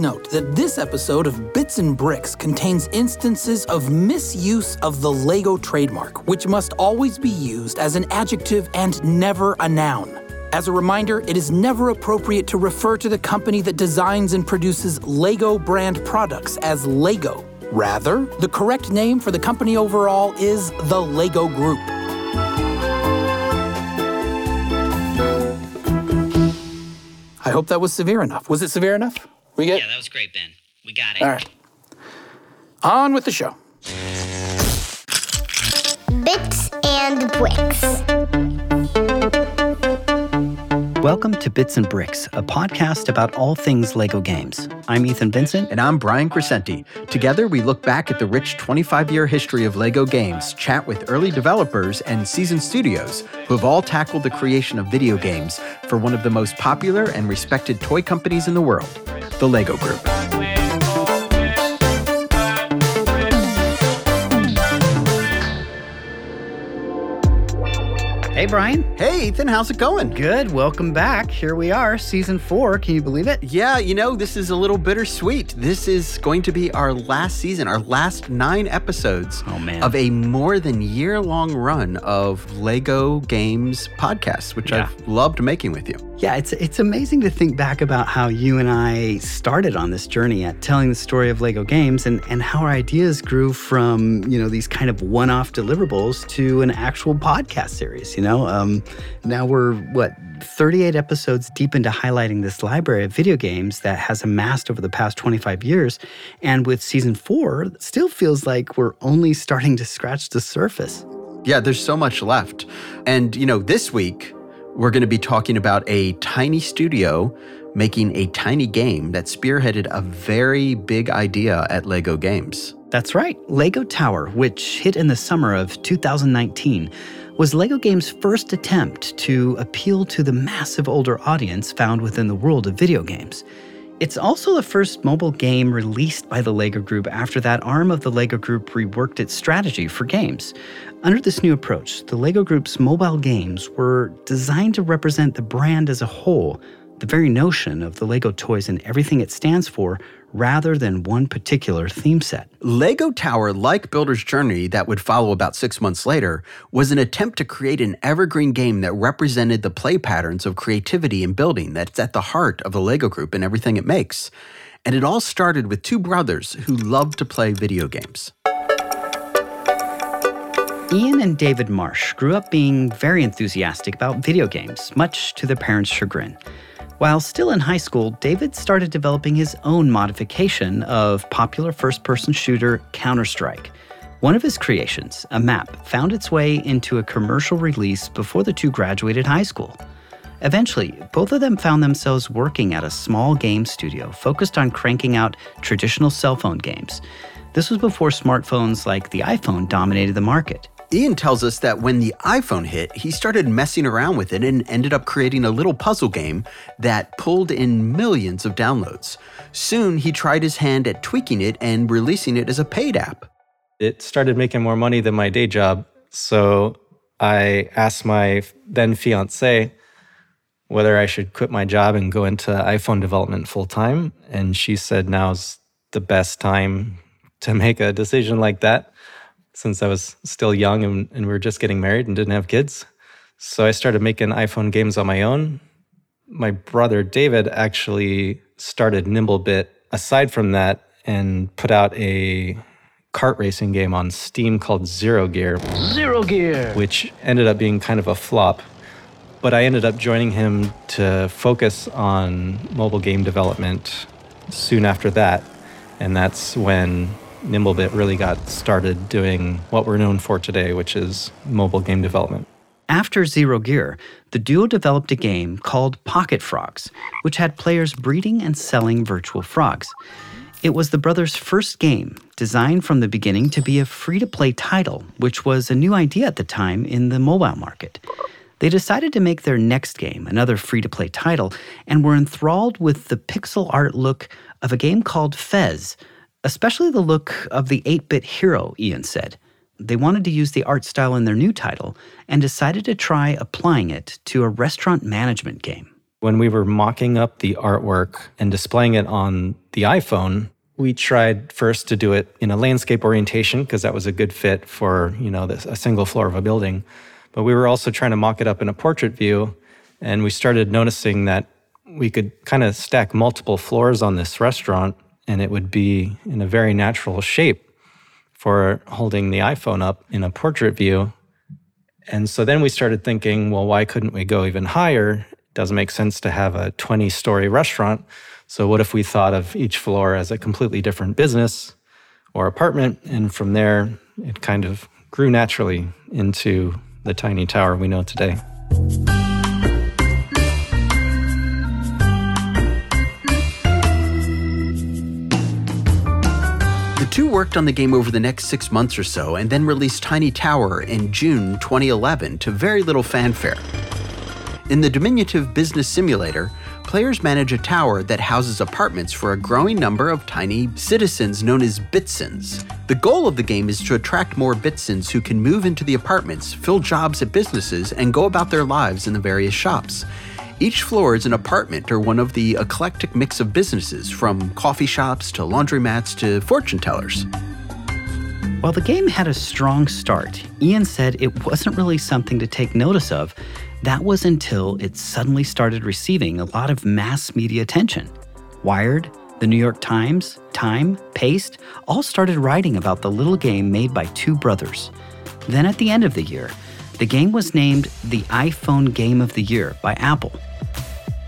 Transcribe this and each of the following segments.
note that this episode of Bits and Bricks contains instances of misuse of the Lego trademark, which must always be used as an adjective and never a noun. As a reminder, it is never appropriate to refer to the company that designs and produces Lego brand products as Lego. Rather, the correct name for the company overall is the Lego Group. I hope that was severe enough. Was it severe enough? We get Yeah, that was great, Ben. We got it. All right. On with the show. Bits and Bricks. Welcome to Bits and Bricks, a podcast about all things Lego games. I'm Ethan Vincent. And I'm Brian Crecente. Together, we look back at the rich 25 year history of LEGO games, chat with early developers and seasoned studios who have all tackled the creation of video games for one of the most popular and respected toy companies in the world, the LEGO Group. Hey, Brian. Hey, Ethan, how's it going? Good. Welcome back. Here we are, season four. Can you believe it? Yeah, you know, this is a little bittersweet. This is going to be our last season, our last nine episodes Oh, man. of a more than year long run of LEGO games podcasts, which Yeah. I've loved making with you. Yeah, it's it's amazing to think back about how you and I started on this journey at telling the story of Lego games and, and how our ideas grew from, you know, these kind of one-off deliverables to an actual podcast series, you know? Um, now we're what 38 episodes deep into highlighting this library of video games that has amassed over the past 25 years. And with season four, it still feels like we're only starting to scratch the surface. Yeah, there's so much left. And, you know, this week, we're going to be talking about a tiny studio making a tiny game that spearheaded a very big idea at LEGO Games. That's right. Lego Tower, which hit in the summer of 2019, was Lego Games' first attempt to appeal to the massive older audience found within the world of video games. It's also the first mobile game released by the LEGO Group after that arm of the LEGO Group reworked its strategy for games. Under this new approach, the LEGO Group's mobile games were designed to represent the brand as a whole, the very notion of the LEGO toys and everything it stands for, rather than one particular theme set. Lego Tower, like Builder's Journey, that would follow about six months later, was an attempt to create an evergreen game that represented the play patterns of creativity and building that's at the heart of the Lego Group and everything it makes. And it all started with two brothers who loved to play video games. Ian and David Marsh grew up being very enthusiastic about video games, much to their parents' chagrin. While still in high school, David started developing his own modification of popular first person shooter Counter Strike. One of his creations, a map, found its way into a commercial release before the two graduated high school. Eventually, both of them found themselves working at a small game studio focused on cranking out traditional cell phone games. This was before smartphones like the iPhone dominated the market. Ian tells us that when the iPhone hit, he started messing around with it and ended up creating a little puzzle game that pulled in millions of downloads. Soon, he tried his hand at tweaking it and releasing it as a paid app. it started making more money than my day job. So I asked my then fiance whether I should quit my job and go into iPhone development full time. And she said now's the best time to make a decision like that since I was still young and, and we were just getting married and didn't have kids. So I started making iPhone games on my own. My brother David actually started Nimblebit aside from that and put out a kart racing game on Steam called Zero Gear. Zero Gear! Which ended up being kind of a flop. But I ended up joining him to focus on mobile game development soon after that. And that's when Nimblebit really got started doing what we're known for today, which is mobile game development. After Zero Gear, the duo developed a game called Pocket Frogs, which had players breeding and selling virtual frogs. It was the brothers' first game, designed from the beginning to be a free to play title, which was a new idea at the time in the mobile market. They decided to make their next game, another free to play title, and were enthralled with the pixel art look of a game called Fez, especially the look of the 8 bit hero, Ian said. They wanted to use the art style in their new title and decided to try applying it to a restaurant management game. When we were mocking up the artwork and displaying it on the iPhone, we tried first to do it in a landscape orientation because that was a good fit for, you know, a single floor of a building. But we were also trying to mock it up in a portrait view and we started noticing that we could kind of stack multiple floors on this restaurant and it would be in a very natural shape for holding the iPhone up in a portrait view. And so then we started thinking, well, why couldn't we go even higher? It doesn't make sense to have a 20 story restaurant. So, what if we thought of each floor as a completely different business or apartment? And from there, it kind of grew naturally into the tiny tower we know today. Two worked on the game over the next six months or so and then released Tiny Tower in June 2011 to very little fanfare. In the diminutive business simulator, players manage a tower that houses apartments for a growing number of tiny citizens known as Bitizens. The goal of the game is to attract more Bitizens who can move into the apartments, fill jobs at businesses, and go about their lives in the various shops. Each floor is an apartment or one of the eclectic mix of businesses, from coffee shops to laundromats to fortune tellers. While the game had a strong start, Ian said it wasn't really something to take notice of. That was until it suddenly started receiving a lot of mass media attention. Wired, the New York Times, Time, Paste all started writing about the little game made by two brothers. Then at the end of the year, the game was named the iPhone Game of the Year by Apple.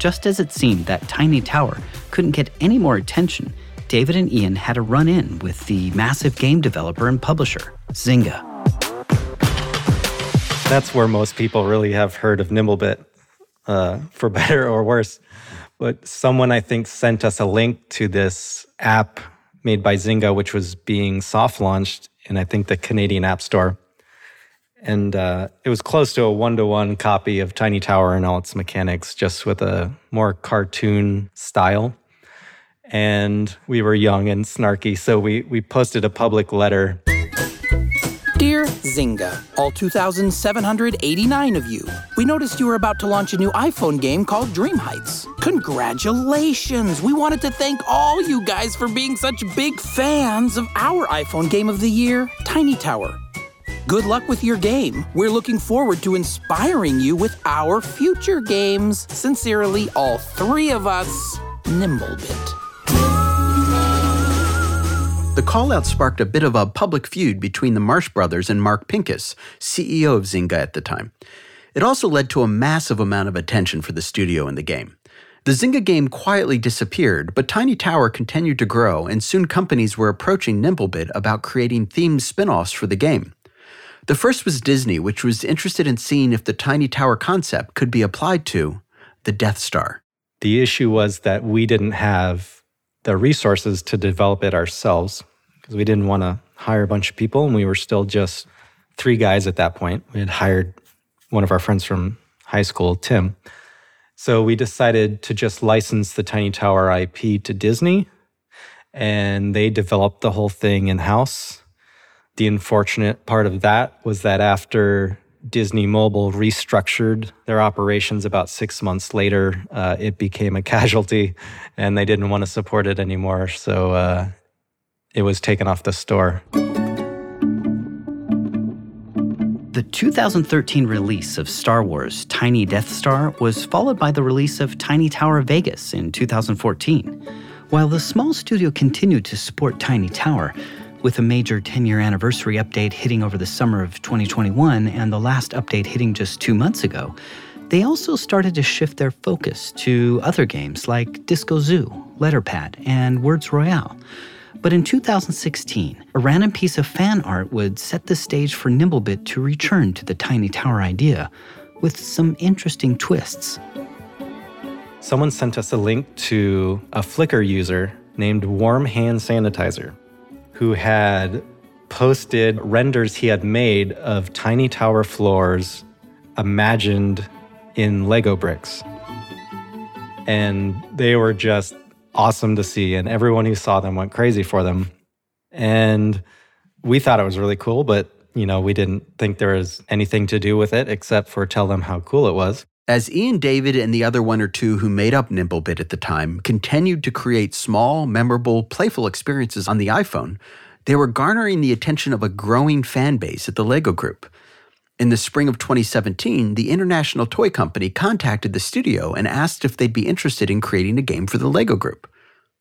Just as it seemed that Tiny Tower couldn't get any more attention, David and Ian had a run in with the massive game developer and publisher, Zynga. That's where most people really have heard of Nimblebit, uh, for better or worse. But someone, I think, sent us a link to this app made by Zynga, which was being soft launched in, I think, the Canadian App Store and uh, it was close to a one-to-one copy of Tiny Tower and all its mechanics, just with a more cartoon style. And we were young and snarky, so we we posted a public letter. Dear Zynga, all 2,789 of you, we noticed you were about to launch a new iPhone game called Dream Heights. Congratulations! We wanted to thank all you guys for being such big fans of our iPhone game of the year, Tiny Tower. Good luck with your game. We're looking forward to inspiring you with our future games. Sincerely, all three of us, Nimblebit. The callout sparked a bit of a public feud between the Marsh brothers and Mark Pincus, CEO of Zynga at the time. It also led to a massive amount of attention for the studio and the game. The Zynga game quietly disappeared, but Tiny Tower continued to grow, and soon companies were approaching Nimblebit about creating themed spin offs for the game. The first was Disney, which was interested in seeing if the tiny tower concept could be applied to the Death Star. The issue was that we didn't have the resources to develop it ourselves because we didn't want to hire a bunch of people and we were still just three guys at that point. We had hired one of our friends from high school, Tim. So we decided to just license the Tiny Tower IP to Disney and they developed the whole thing in house the unfortunate part of that was that after Disney Mobile restructured their operations about six months later, uh, it became a casualty and they didn't want to support it anymore. So uh, it was taken off the store. The 2013 release of Star Wars Tiny Death Star was followed by the release of Tiny Tower Vegas in 2014. While the small studio continued to support Tiny Tower, with a major 10 year anniversary update hitting over the summer of 2021 and the last update hitting just two months ago, they also started to shift their focus to other games like Disco Zoo, Letterpad, and Words Royale. But in 2016, a random piece of fan art would set the stage for Nimblebit to return to the Tiny Tower idea with some interesting twists. Someone sent us a link to a Flickr user named Warm Hand Sanitizer who had posted renders he had made of tiny tower floors imagined in Lego bricks. And they were just awesome to see. And everyone who saw them went crazy for them. And we thought it was really cool, but you know, we didn't think there was anything to do with it except for tell them how cool it was. As Ian David and the other one or two who made up Nimblebit at the time continued to create small, memorable, playful experiences on the iPhone, they were garnering the attention of a growing fan base at the LEGO Group. In the spring of 2017, the International Toy Company contacted the studio and asked if they'd be interested in creating a game for the LEGO Group.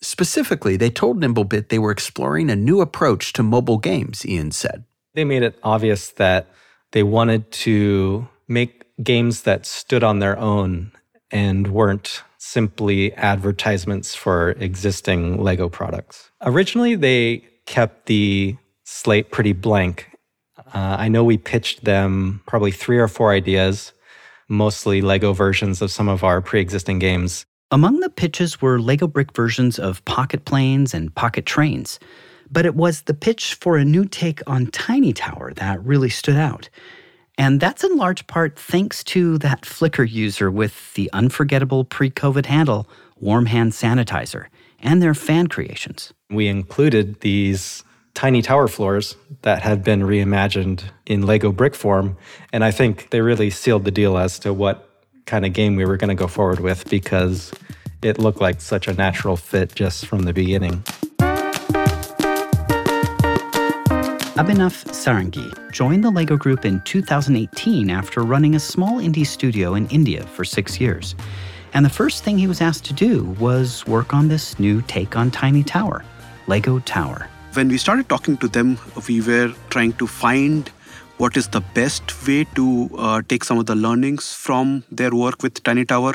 Specifically, they told Nimblebit they were exploring a new approach to mobile games, Ian said. They made it obvious that they wanted to make games that stood on their own and weren't simply advertisements for existing Lego products. Originally, they kept the slate pretty blank. Uh, I know we pitched them probably three or four ideas, mostly Lego versions of some of our pre existing games. Among the pitches were Lego brick versions of Pocket Planes and Pocket Trains. But it was the pitch for a new take on Tiny Tower that really stood out. And that's in large part thanks to that Flickr user with the unforgettable pre COVID handle, Warm Hand Sanitizer, and their fan creations. We included these tiny tower floors that had been reimagined in Lego brick form. And I think they really sealed the deal as to what kind of game we were going to go forward with because it looked like such a natural fit just from the beginning. Abhinav Sarangi joined the LEGO Group in 2018 after running a small indie studio in India for six years. And the first thing he was asked to do was work on this new take on Tiny Tower, LEGO Tower. When we started talking to them, we were trying to find what is the best way to uh, take some of the learnings from their work with Tiny Tower,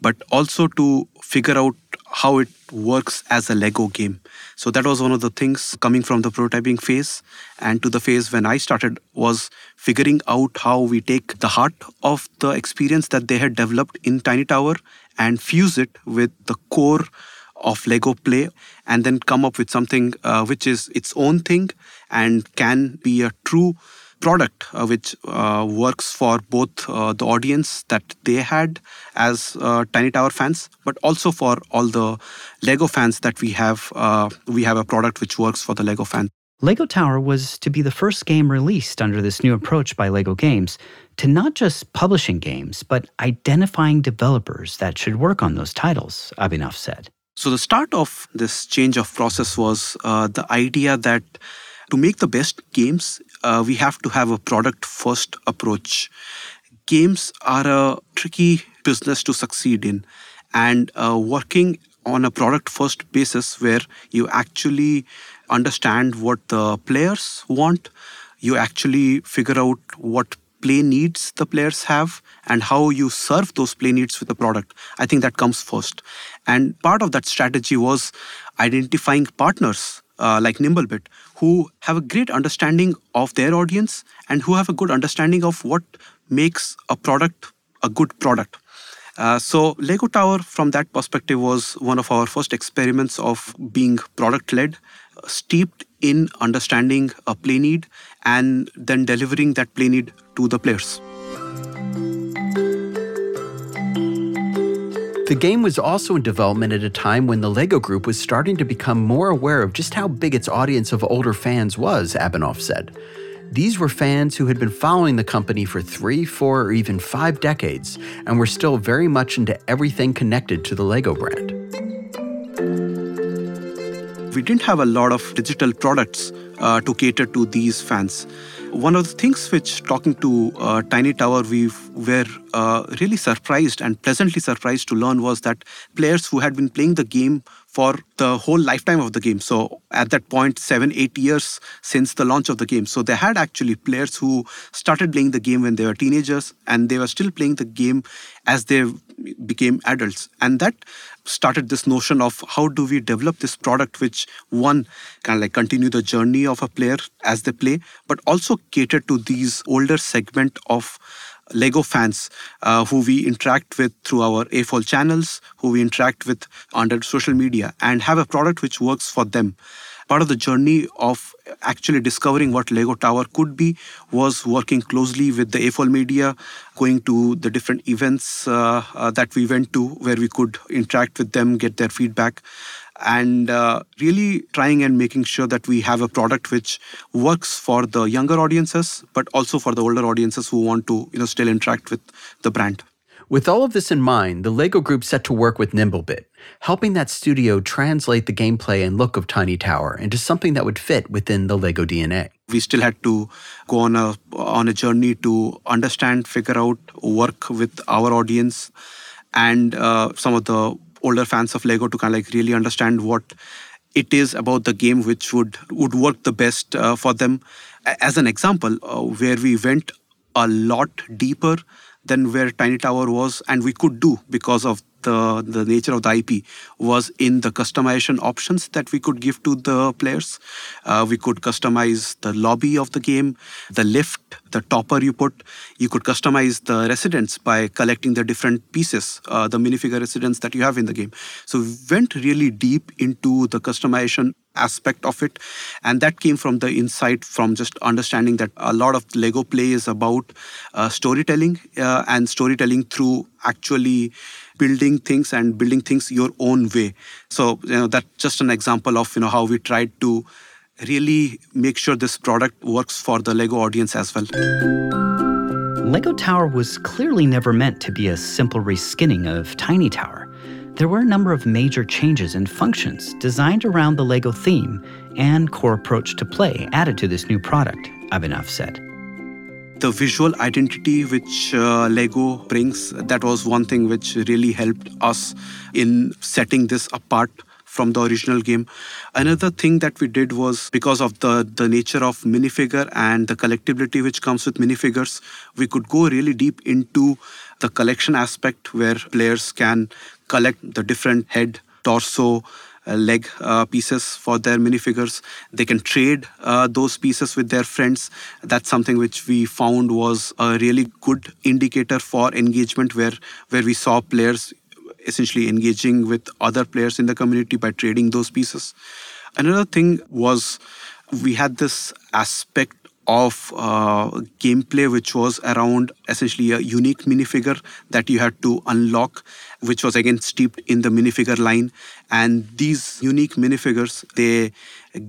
but also to figure out how it works as a Lego game. So that was one of the things coming from the prototyping phase and to the phase when I started was figuring out how we take the heart of the experience that they had developed in Tiny Tower and fuse it with the core of Lego play and then come up with something uh, which is its own thing and can be a true product uh, which uh, works for both uh, the audience that they had as uh, Tiny Tower fans, but also for all the Lego fans that we have. Uh, we have a product which works for the Lego fans. Lego Tower was to be the first game released under this new approach by Lego Games to not just publishing games, but identifying developers that should work on those titles, Abhinav said. So, the start of this change of process was uh, the idea that to make the best games, uh, we have to have a product first approach. Games are a tricky business to succeed in, and uh, working on a product first basis where you actually understand what the players want, you actually figure out what play needs the players have and how you serve those play needs with the product. I think that comes first. And part of that strategy was identifying partners uh, like Nimblebit who have a great understanding of their audience and who have a good understanding of what makes a product a good product. Uh, so Lego Tower, from that perspective, was one of our first experiments of being product led, steeped in understanding a play need and then delivering that play need to the players. The game was also in development at a time when the LEGO Group was starting to become more aware of just how big its audience of older fans was, Abhinav said. These were fans who had been following the company for three, four, or even five decades and were still very much into everything connected to the LEGO brand. We didn't have a lot of digital products uh, to cater to these fans. One of the things which, talking to uh, Tiny Tower, we were uh, really surprised and pleasantly surprised to learn was that players who had been playing the game for the whole lifetime of the game. So at that point, seven, eight years since the launch of the game. So they had actually players who started playing the game when they were teenagers and they were still playing the game as they became adults. And that started this notion of how do we develop this product which one kind of like continue the journey of a player as they play but also cater to these older segment of lego fans uh, who we interact with through our afol channels who we interact with under social media and have a product which works for them part of the journey of actually discovering what Lego Tower could be was working closely with the AFOL media, going to the different events uh, uh, that we went to where we could interact with them, get their feedback, and uh, really trying and making sure that we have a product which works for the younger audiences, but also for the older audiences who want to you know, still interact with the brand. With all of this in mind, the LEGO Group set to work with Nimblebit, helping that studio translate the gameplay and look of Tiny Tower into something that would fit within the LEGO DNA. We still had to go on a on a journey to understand, figure out, work with our audience, and uh, some of the older fans of Lego to kind of like really understand what it is about the game which would would work the best uh, for them. As an example, uh, where we went a lot deeper than where Tiny Tower was, and we could do because of the, the nature of the IP was in the customization options that we could give to the players. Uh, we could customize the lobby of the game, the lift, the topper you put. You could customize the residents by collecting the different pieces, uh, the minifigure residents that you have in the game. So we went really deep into the customization aspect of it and that came from the insight from just understanding that a lot of lego play is about uh, storytelling uh, and storytelling through actually building things and building things your own way. So, you know, that's just an example of, you know, how we tried to really make sure this product works for the Lego audience as well. Lego Tower was clearly never meant to be a simple reskinning of Tiny Tower. There were a number of major changes and functions designed around the Lego theme and core approach to play added to this new product, Abhinav said the visual identity which uh, Lego brings, that was one thing which really helped us in setting this apart from the original game. Another thing that we did was because of the, the nature of minifigure and the collectibility which comes with minifigures, we could go really deep into the collection aspect where players can collect the different head, torso, uh, leg uh, pieces for their minifigures. They can trade uh, those pieces with their friends. That's something which we found was a really good indicator for engagement, where where we saw players essentially engaging with other players in the community by trading those pieces. Another thing was we had this aspect of uh, gameplay which was around essentially a unique minifigure that you had to unlock which was again steeped in the minifigure line. And these unique minifigures they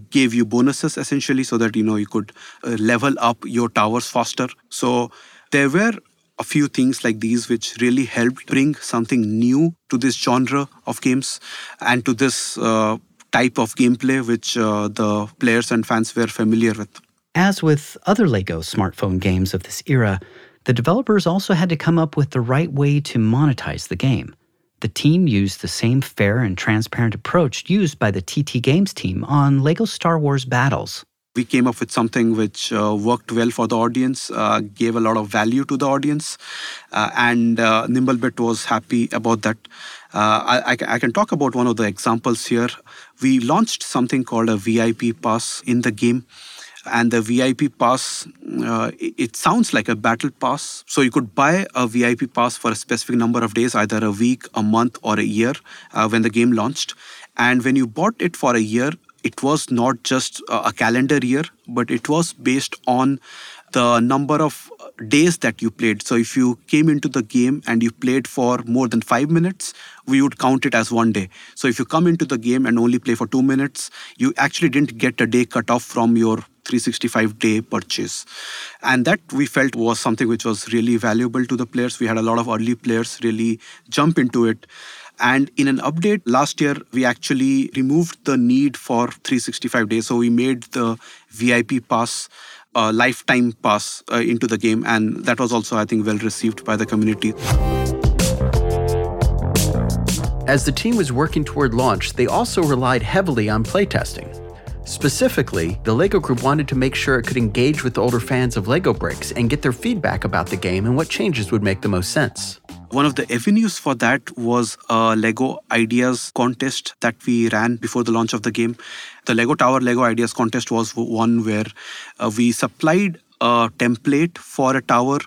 gave you bonuses essentially so that you know you could uh, level up your towers faster. So there were a few things like these which really helped bring something new to this genre of games and to this uh, type of gameplay which uh, the players and fans were familiar with as with other LEGO smartphone games of this era, the developers also had to come up with the right way to monetize the game. The team used the same fair and transparent approach used by the TT Games team on LEGO Star Wars Battles. We came up with something which uh, worked well for the audience, uh, gave a lot of value to the audience, uh, and uh, Nimblebit was happy about that. Uh, I, I, can talk about one of the examples here. We launched something called a VIP pass in the game and the VIP pass, uh, it sounds like a battle pass. So you could buy a VIP pass for a specific number of days, either a week, a month, or a year uh, when the game launched. And when you bought it for a year, it was not just a calendar year, but it was based on the number of days that you played. So if you came into the game and you played for more than five minutes, we would count it as one day. So if you come into the game and only play for two minutes, you actually didn't get a day cut off from your 365 day purchase. And that we felt was something which was really valuable to the players. We had a lot of early players really jump into it. And in an update last year, we actually removed the need for 365 days. So we made the VIP pass a lifetime pass uh, into the game. And that was also, I think, well received by the community. As the team was working toward launch, they also relied heavily on playtesting. Specifically, the LEGO Group wanted to make sure it could engage with older fans of LEGO bricks and get their feedback about the game and what changes would make the most sense. One of the avenues for that was a LEGO Ideas contest that we ran before the launch of the game. The LEGO Tower LEGO Ideas contest was one where uh, we supplied a template for a tower.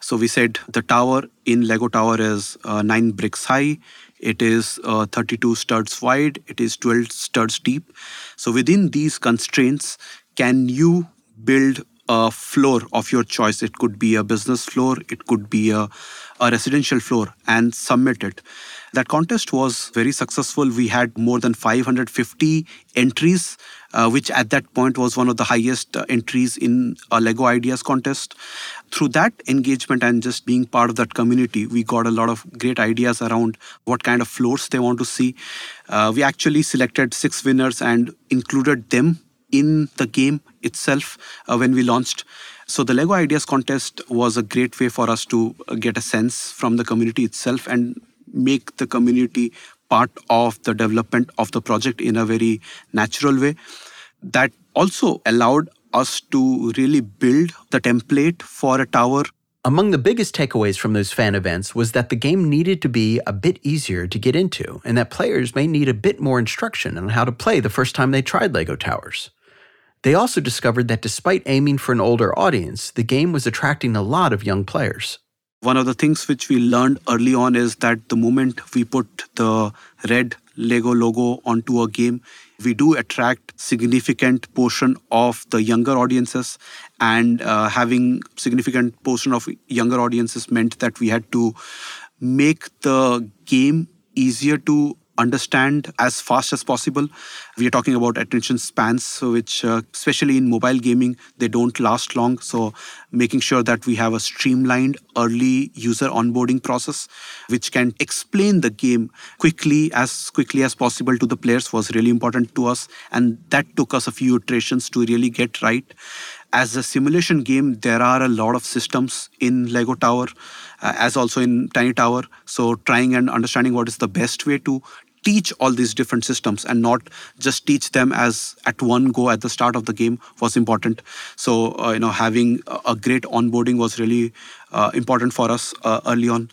So we said the tower in LEGO Tower is uh, nine bricks high it is uh, 32 studs wide, it is 12 studs deep. So within these constraints, can you build a floor of your choice? It could be a business floor, it could be a, a residential floor, and submit it. That contest was very successful. We had more than 550 entries, uh, which at that point was one of the highest uh, entries in a Lego Ideas contest. Through that engagement and just being part of that community, we got a lot of great ideas around what kind of floors they want to see. Uh, we actually selected six winners and included them in the game itself uh, when we launched. So the Lego Ideas contest was a great way for us to get a sense from the community itself and make the community part of the development of the project in a very natural way. That also allowed us to really build the template for a tower among the biggest takeaways from those fan events was that the game needed to be a bit easier to get into, and that players may need a bit more instruction on how to play the first time they tried LEGO Towers. They also discovered that despite aiming for an older audience, the game was attracting a lot of young players. One of the things which we learned early on is that the moment we put the red Lego logo onto a game, we do attract significant portion of the younger audiences and uh, having significant portion of younger audiences meant that we had to make the game easier to understand as fast as possible. We are talking about attention spans, which, uh, especially in mobile gaming, they don't last long. So, making sure that we have a streamlined early user onboarding process, which can explain the game quickly, as quickly as possible to the players, was really important to us. And that took us a few iterations to really get right. As a simulation game, there are a lot of systems in Lego Tower. Uh, as also in Tiny Tower. So, trying and understanding what is the best way to teach all these different systems and not just teach them as at one go at the start of the game was important. So uh, you know having a great onboarding was really uh, important for us uh, early on.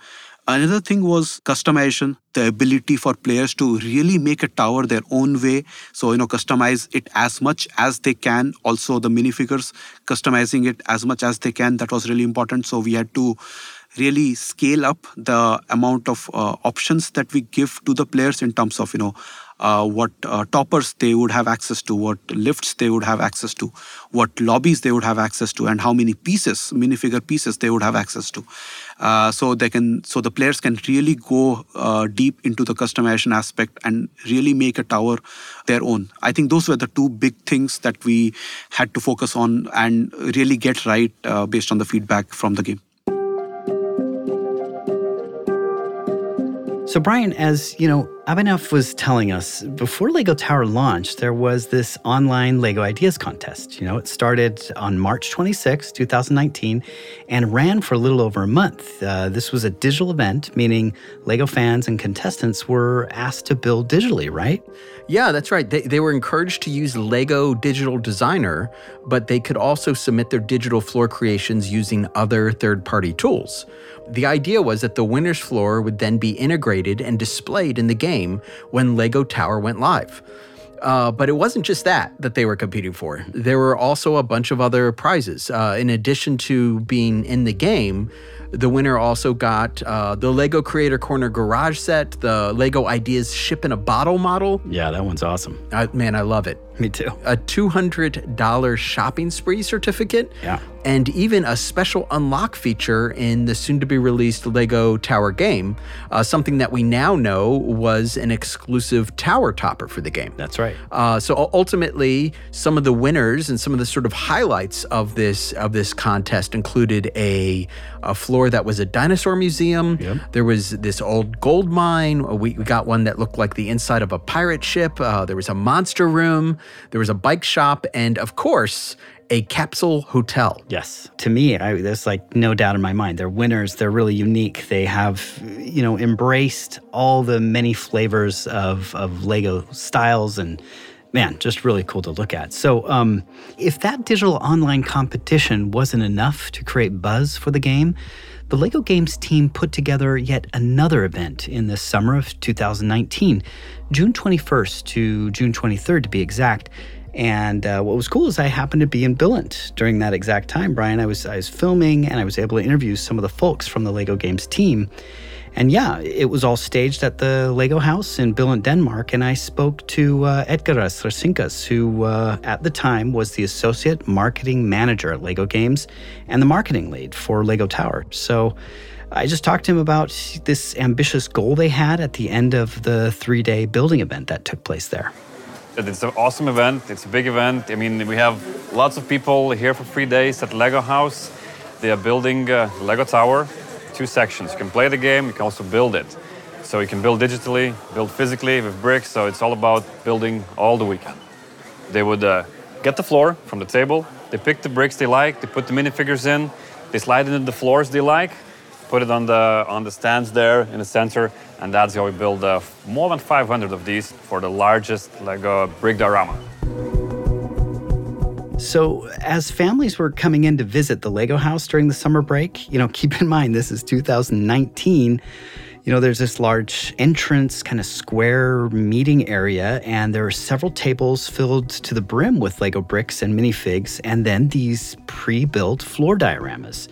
Another thing was customization the ability for players to really make a tower their own way. So you know customize it as much as they can. Also the minifigures customizing it as much as they can that was really important. So we had to really scale up the amount of uh, options that we give to the players in terms of you know uh, what uh, toppers they would have access to, what lifts they would have access to, what lobbies they would have access to, and how many pieces, minifigure pieces they would have access to. Uh, so they can, so the players can really go uh, deep into the customization aspect and really make a tower their own. I think those were the two big things that we had to focus on and really get right uh, based on the feedback from the game. So, Brian, as you know, Abhinav was telling us before Lego Tower launched, there was this online Lego Ideas contest. You know, it started on March 26, 2019, and ran for a little over a month. Uh, this was a digital event, meaning Lego fans and contestants were asked to build digitally, right? Yeah, that's right. They, they were encouraged to use Lego Digital Designer, but they could also submit their digital floor creations using other third party tools. The idea was that the winner's floor would then be integrated and displayed in the game when Lego Tower went live. Uh, but it wasn't just that that they were competing for. There were also a bunch of other prizes. Uh, in addition to being in the game, the winner also got uh, the Lego Creator Corner garage set, the Lego Ideas ship in a bottle model. Yeah, that one's awesome. man, I love it. Me too. A $200 shopping spree certificate. Yeah. And even a special unlock feature in the soon to be released Lego Tower game, uh, something that we now know was an exclusive tower topper for the game. That's right. Uh, so ultimately, some of the winners and some of the sort of highlights of this of this contest included a, a floor that was a dinosaur museum. Yep. There was this old gold mine. We, we got one that looked like the inside of a pirate ship. Uh, there was a monster room. There was a bike shop, and of course, a capsule hotel. Yes. To me, I, there's like no doubt in my mind. They're winners. They're really unique. They have, you know, embraced all the many flavors of, of Lego styles and man, just really cool to look at. So, um, if that digital online competition wasn't enough to create buzz for the game, the LEGO Games team put together yet another event in the summer of 2019, June 21st to June 23rd to be exact. And uh, what was cool is I happened to be in Billund during that exact time, Brian. I was I was filming and I was able to interview some of the folks from the Lego Games team. And yeah, it was all staged at the Lego House in Billund, Denmark. And I spoke to uh, Edgaras Rasinkas, who uh, at the time was the associate marketing manager at Lego Games and the marketing lead for Lego Tower. So I just talked to him about this ambitious goal they had at the end of the three day building event that took place there. It's an awesome event. It's a big event. I mean, we have lots of people here for three days at Lego House. They are building a Lego Tower, two sections. You can play the game, you can also build it. So you can build digitally, build physically with bricks. So it's all about building all the weekend. They would uh, get the floor from the table. They pick the bricks they like. They put the minifigures in. They slide into the floors they like put it on the on the stands there in the center, and that's how we build uh, more than 500 of these for the largest Lego brick diorama. So, as families were coming in to visit the Lego house during the summer break, you know, keep in mind this is 2019. You know, there's this large entrance, kind of square meeting area, and there are several tables filled to the brim with Lego bricks and minifigs, and then these pre built floor dioramas.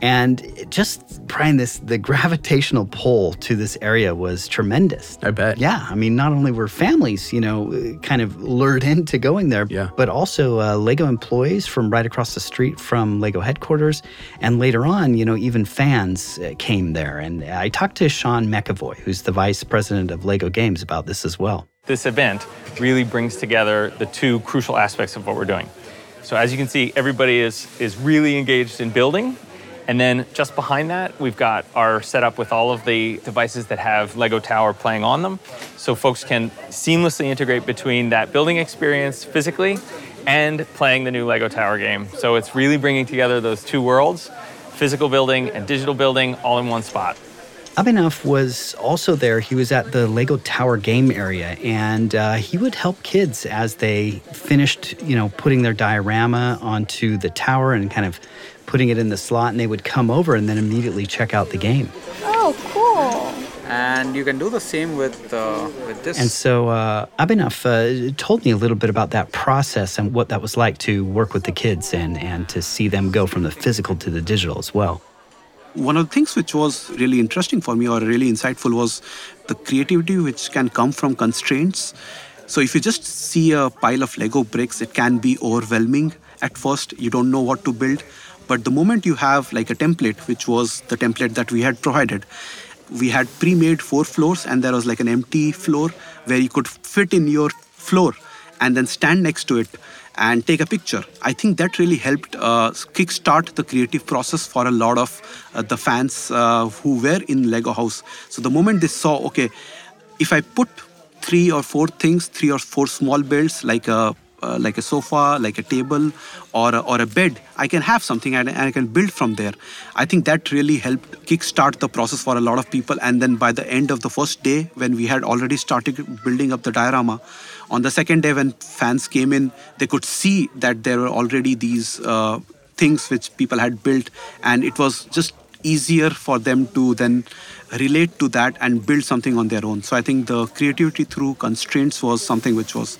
And just Brian, this the gravitational pull to this area was tremendous. I bet. Yeah, I mean, not only were families, you know, kind of lured into going there, yeah. but also uh, Lego employees from right across the street from Lego headquarters, and later on, you know, even fans uh, came there. And I talked to Sean McEvoy, who's the vice president of Lego Games, about this as well. This event really brings together the two crucial aspects of what we're doing. So as you can see, everybody is is really engaged in building and then just behind that, we've got our setup with all of the devices that have Lego Tower playing on them. So folks can seamlessly integrate between that building experience physically and playing the new Lego Tower game. So it's really bringing together those two worlds, physical building and digital building all in one spot. Abhinav was also there. He was at the Lego Tower game area, and uh, he would help kids as they finished, you know, putting their diorama onto the tower and kind of putting it in the slot, and they would come over and then immediately check out the game. Oh, cool. And you can do the same with, uh, with this. And so uh, Abhinav uh, told me a little bit about that process and what that was like to work with the kids and, and to see them go from the physical to the digital as well. One of the things which was really interesting for me or really insightful was the creativity which can come from constraints. So if you just see a pile of Lego bricks, it can be overwhelming at first. You don't know what to build. But the moment you have like a template, which was the template that we had provided, we had pre-made four floors and there was like an empty floor where you could fit in your floor and then stand next to it and take a picture. I think that really helped uh, kickstart the creative process for a lot of uh, the fans uh, who were in Lego House. So the moment they saw, okay, if I put three or four things, three or four small builds like a uh, like a sofa, like a table, or a, or a bed, I can have something and, and, I can build from there. I think that really helped kickstart the process for a lot of people. And then by the end of the first day, when we had already started building up the diorama, on the second day when fans came in, they could see that there were already these uh, things which people had built, and it was just easier for them to then relate to that and build something on their own. So I think the creativity through constraints was something which was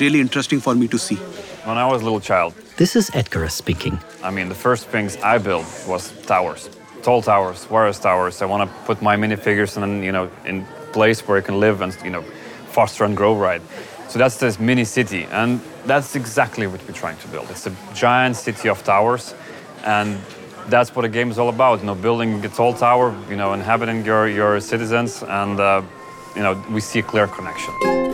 really interesting for me to see. When I was a little child. This is Edgar speaking. I mean, the first things I built was towers, tall towers, wireless towers. I want to put my minifigures in, you know, in place where it can live and, you know, foster and grow right. So that's this mini city, and that's exactly what we're trying to build. It's a giant city of towers, and that's what the game is all about. You know, building a tall tower, you know, inhabiting your your citizens, and uh, you know, we see a clear connection.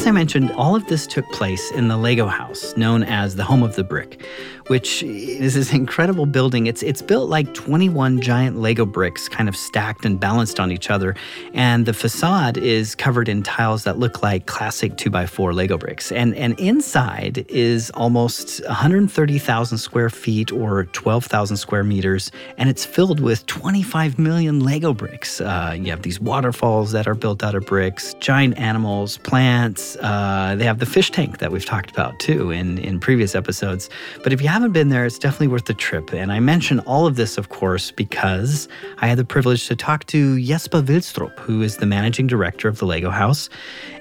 As I mentioned, all of this took place in the Lego house, known as the Home of the Brick, which is this incredible building. It's it's built like 21 giant Lego bricks kind of stacked and balanced on each other, and the facade is covered in tiles that look like classic 2x4 Lego bricks. And and inside is almost 130,000 square feet or 12,000 square meters, and it's filled with 25 million Lego bricks. Uh, you have these waterfalls that are built out of bricks, giant animals, plants. Uh, they have the fish tank that we've talked about too in in previous episodes. But if you have haven't been there, it's definitely worth the trip. And I mention all of this, of course, because I had the privilege to talk to Jesper Vilstrup, who is the managing director of the Lego House.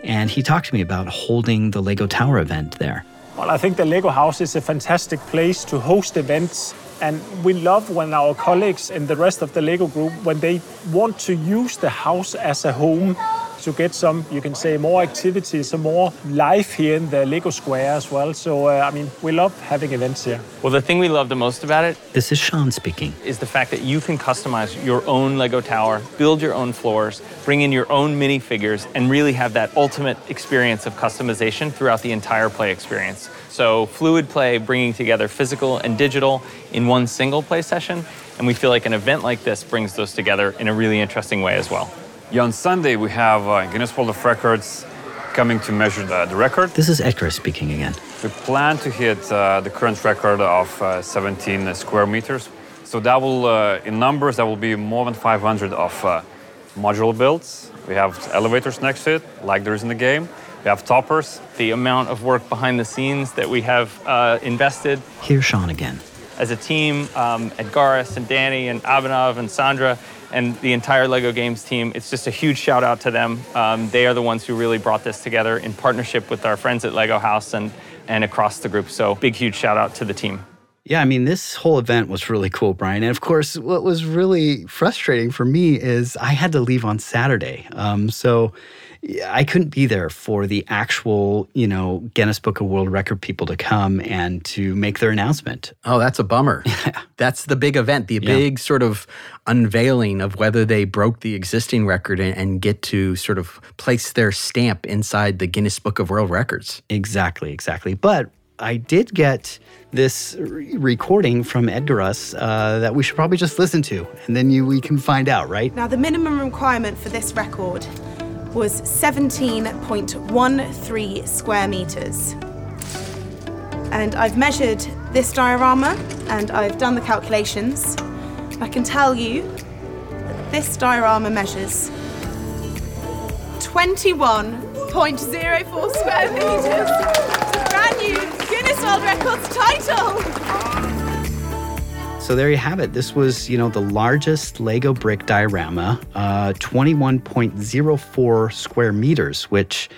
And he talked to me about holding the Lego Tower event there. Well, I think the Lego House is a fantastic place to host events. And we love when our colleagues in the rest of the Lego group, when they want to use the house as a home to get some, you can say, more activity, some more life here in the Lego Square as well. So, uh, I mean, we love having events here. Well, the thing we love the most about it This is Sean speaking. is the fact that you can customize your own Lego tower, build your own floors, bring in your own minifigures, and really have that ultimate experience of customization throughout the entire play experience. So, fluid play, bringing together physical and digital in one single play session, and we feel like an event like this brings those together in a really interesting way as well. Yeah, on Sunday, we have uh, Guinness World of Records coming to measure the, the record. This is Edgar speaking again. We plan to hit uh, the current record of uh, 17 square meters. So that will, uh, in numbers, that will be more than 500 of uh, modular builds. We have elevators next to it, like there is in the game. We have toppers. The amount of work behind the scenes that we have uh, invested Here's Sean again. as a team, um, Edgaris and Danny and Abhinav and Sandra and the entire LEGO Games team, it's just a huge shout out to them. Um, they are the ones who really brought this together in partnership with our friends at LEGO House and, and across the group. So big, huge shout out to the team. Yeah, I mean, this whole event was really cool, Brian. And of course, what was really frustrating for me is I had to leave on Saturday. Um, so I couldn't be there for the actual, you know, Guinness Book of World Record people to come and to make their announcement. Oh, that's a bummer. That's the big event, the Yeah. big sort of unveiling of whether they broke the existing record and, and get to sort of place their stamp inside the Guinness Book of World Records. Exactly, exactly. But I did get this re- recording from Edgarus uh, that we should probably just listen to, and then you we can find out, right? Now, the minimum requirement for this record was 17.13 square meters. And I've measured this diorama and I've done the calculations. I can tell you that this diorama measures 21.04 square meters. Brand new Guinness World Records title. So there you have it. This was, you know, the largest Lego brick diorama, uh, 21.04 square meters, which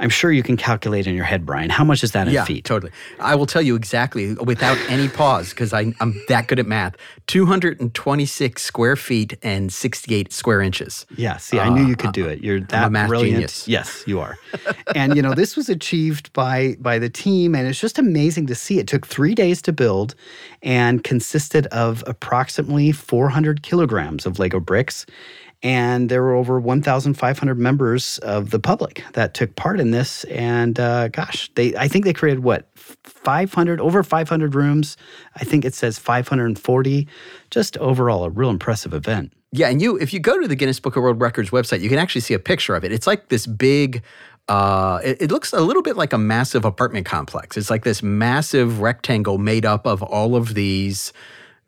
I'm sure you can calculate in your head, Brian. How much is that in yeah, feet? totally. I will tell you exactly without any pause because I'm that good at math. 226 square feet and 68 square inches. Yeah, see, I knew you could do it. You're that brilliant. genius. Yes, you are. and you know, this was achieved by by the team, and it's just amazing to see. It took three days to build, and consisted of approximately 400 kilograms of Lego bricks. And there were over 1,500 members of the public that took part in this. And uh, gosh, they I think they created what 500 over 500 rooms. I think it says 540. Just overall, a real impressive event. Yeah, and you if you go to the Guinness Book of World Records website, you can actually see a picture of it. It's like this big uh, it, it looks a little bit like a massive apartment complex. It's like this massive rectangle made up of all of these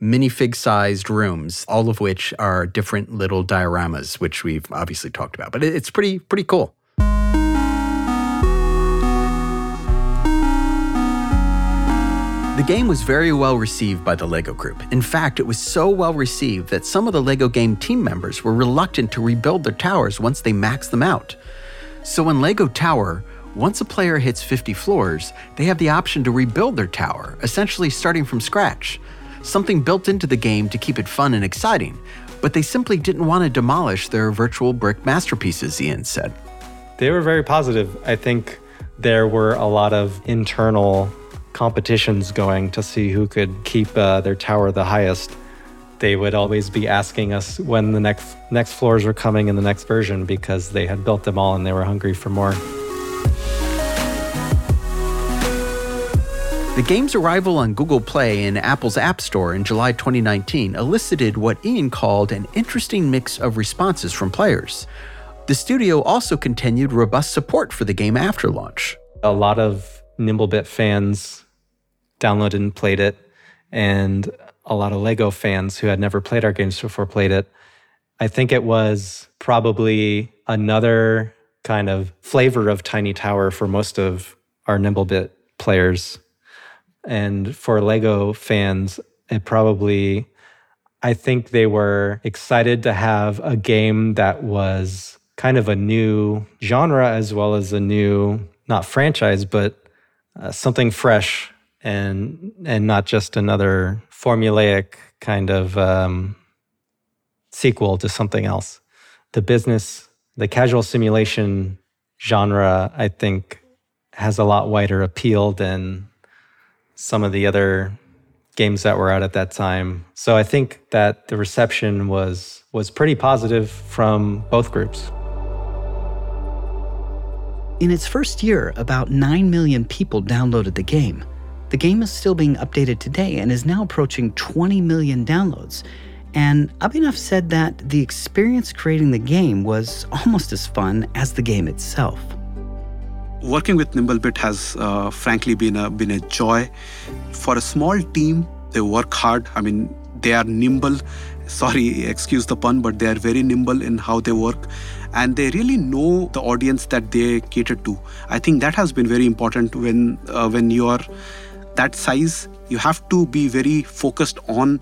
minifig sized rooms, all of which are different little dioramas, which we've obviously talked about. But it's pretty pretty cool. The game was very well received by the LEGO group. In fact, it was so well received that some of the LEGO game team members were reluctant to rebuild their towers once they maxed them out. So in LEGO Tower, once a player hits 50 floors, they have the option to rebuild their tower, essentially starting from scratch. Something built into the game to keep it fun and exciting. But they simply didn't want to demolish their virtual brick masterpieces, Ian said. They were very positive. I think there were a lot of internal competitions going to see who could keep uh, their tower the highest. They would always be asking us when the next next floors were coming in the next version because they had built them all and they were hungry for more. The game's arrival on Google Play and Apple's App Store in July 2019 elicited what Ian called an interesting mix of responses from players. The studio also continued robust support for the game after launch. A lot of Nimblebit fans downloaded and played it, and a lot of Lego fans who had never played our games before played it. I think it was probably another kind of flavor of Tiny Tower for most of our Nimblebit players. And for Lego fans, it probably, I think they were excited to have a game that was kind of a new genre as well as a new, not franchise, but uh, something fresh and and not just another formulaic kind of um, sequel to something else. The business The casual simulation genre, I think, has a lot wider appeal than some of the other games that were out at that time. So I think that the reception was was pretty positive from both groups. In its first year, about 9 million people downloaded the game. The game is still being updated today and is now approaching 20 million downloads. And Abhinav said that the experience creating the game was almost as fun as the game itself. Working with Nimblebit has uh, frankly been a been a joy. For a small team, they work hard. I mean, they are nimble. Sorry, excuse the pun, but they are very nimble in how they work, and they really know the audience that they cater to. I think that has been very important when uh, when you are that size. You have to be very focused on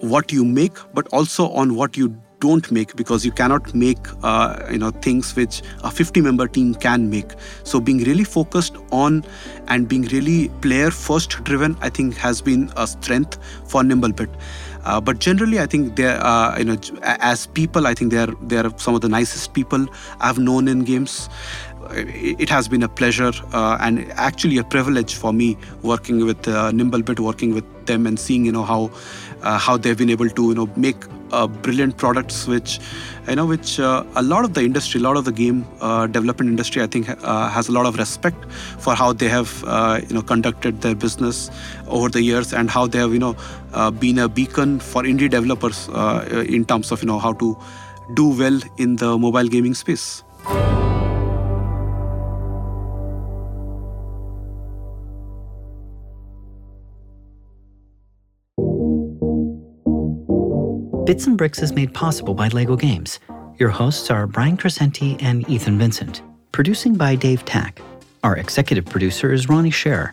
what you make, but also on what you don't make because you cannot make uh, you know things which a 50 member team can make. So being really focused on and being really player first driven i think has been a strength for nimblebit uh, but generally i think they're uh, you know as people i think they're they're some of the nicest people i've known in games. It has been a pleasure uh, and actually a privilege for me working with uh, Nimblebit, working with them and seeing you know how uh, how they've been able to you know make uh, brilliant products which you know which uh, a lot of the industry a lot of the game uh, development industry i think uh, has a lot of respect for how they have uh, you know conducted their business over the years and how they have you know been a beacon for indie developers in terms of you know how to do well in the mobile gaming space Bits and Bricks is made possible by LEGO Games. Your hosts are Brian Crecente and Ethan Vincent. Producing by Dave Tack. Our executive producer is Ronnie Scher.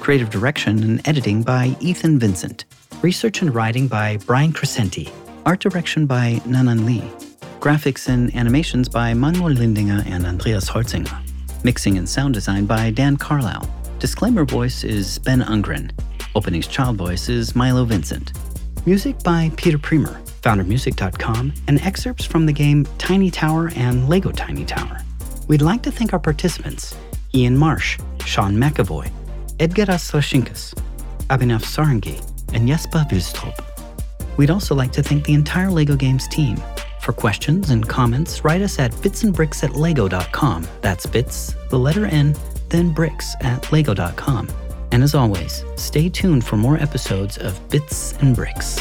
Creative direction and editing by Ethan Vincent. Research and writing by Brian Crecente. Art direction by Nanan Lee. Graphics and animations by Manuel Lindinger and Andreas Holzinger. Mixing and sound design by Dan Carlisle. Disclaimer voice is Ben Ungren. Opening's child voice is Milo Vincent. Music by Peter Premer foundermusic.com, and excerpts from the game Tiny Tower and Lego Tiny Tower. We'd like to thank our participants Ian Marsh, Sean McEvoy, Edgar Astrashinkas, Abhinav Sarangi, and Jesper Vilstrup. We'd also like to thank the entire LEGO Games team. For questions and comments, write us at bitsandbricks at lego.com. That's bits, the letter N, then bricks at lego.com. And as always, stay tuned for more episodes of Bits and Bricks.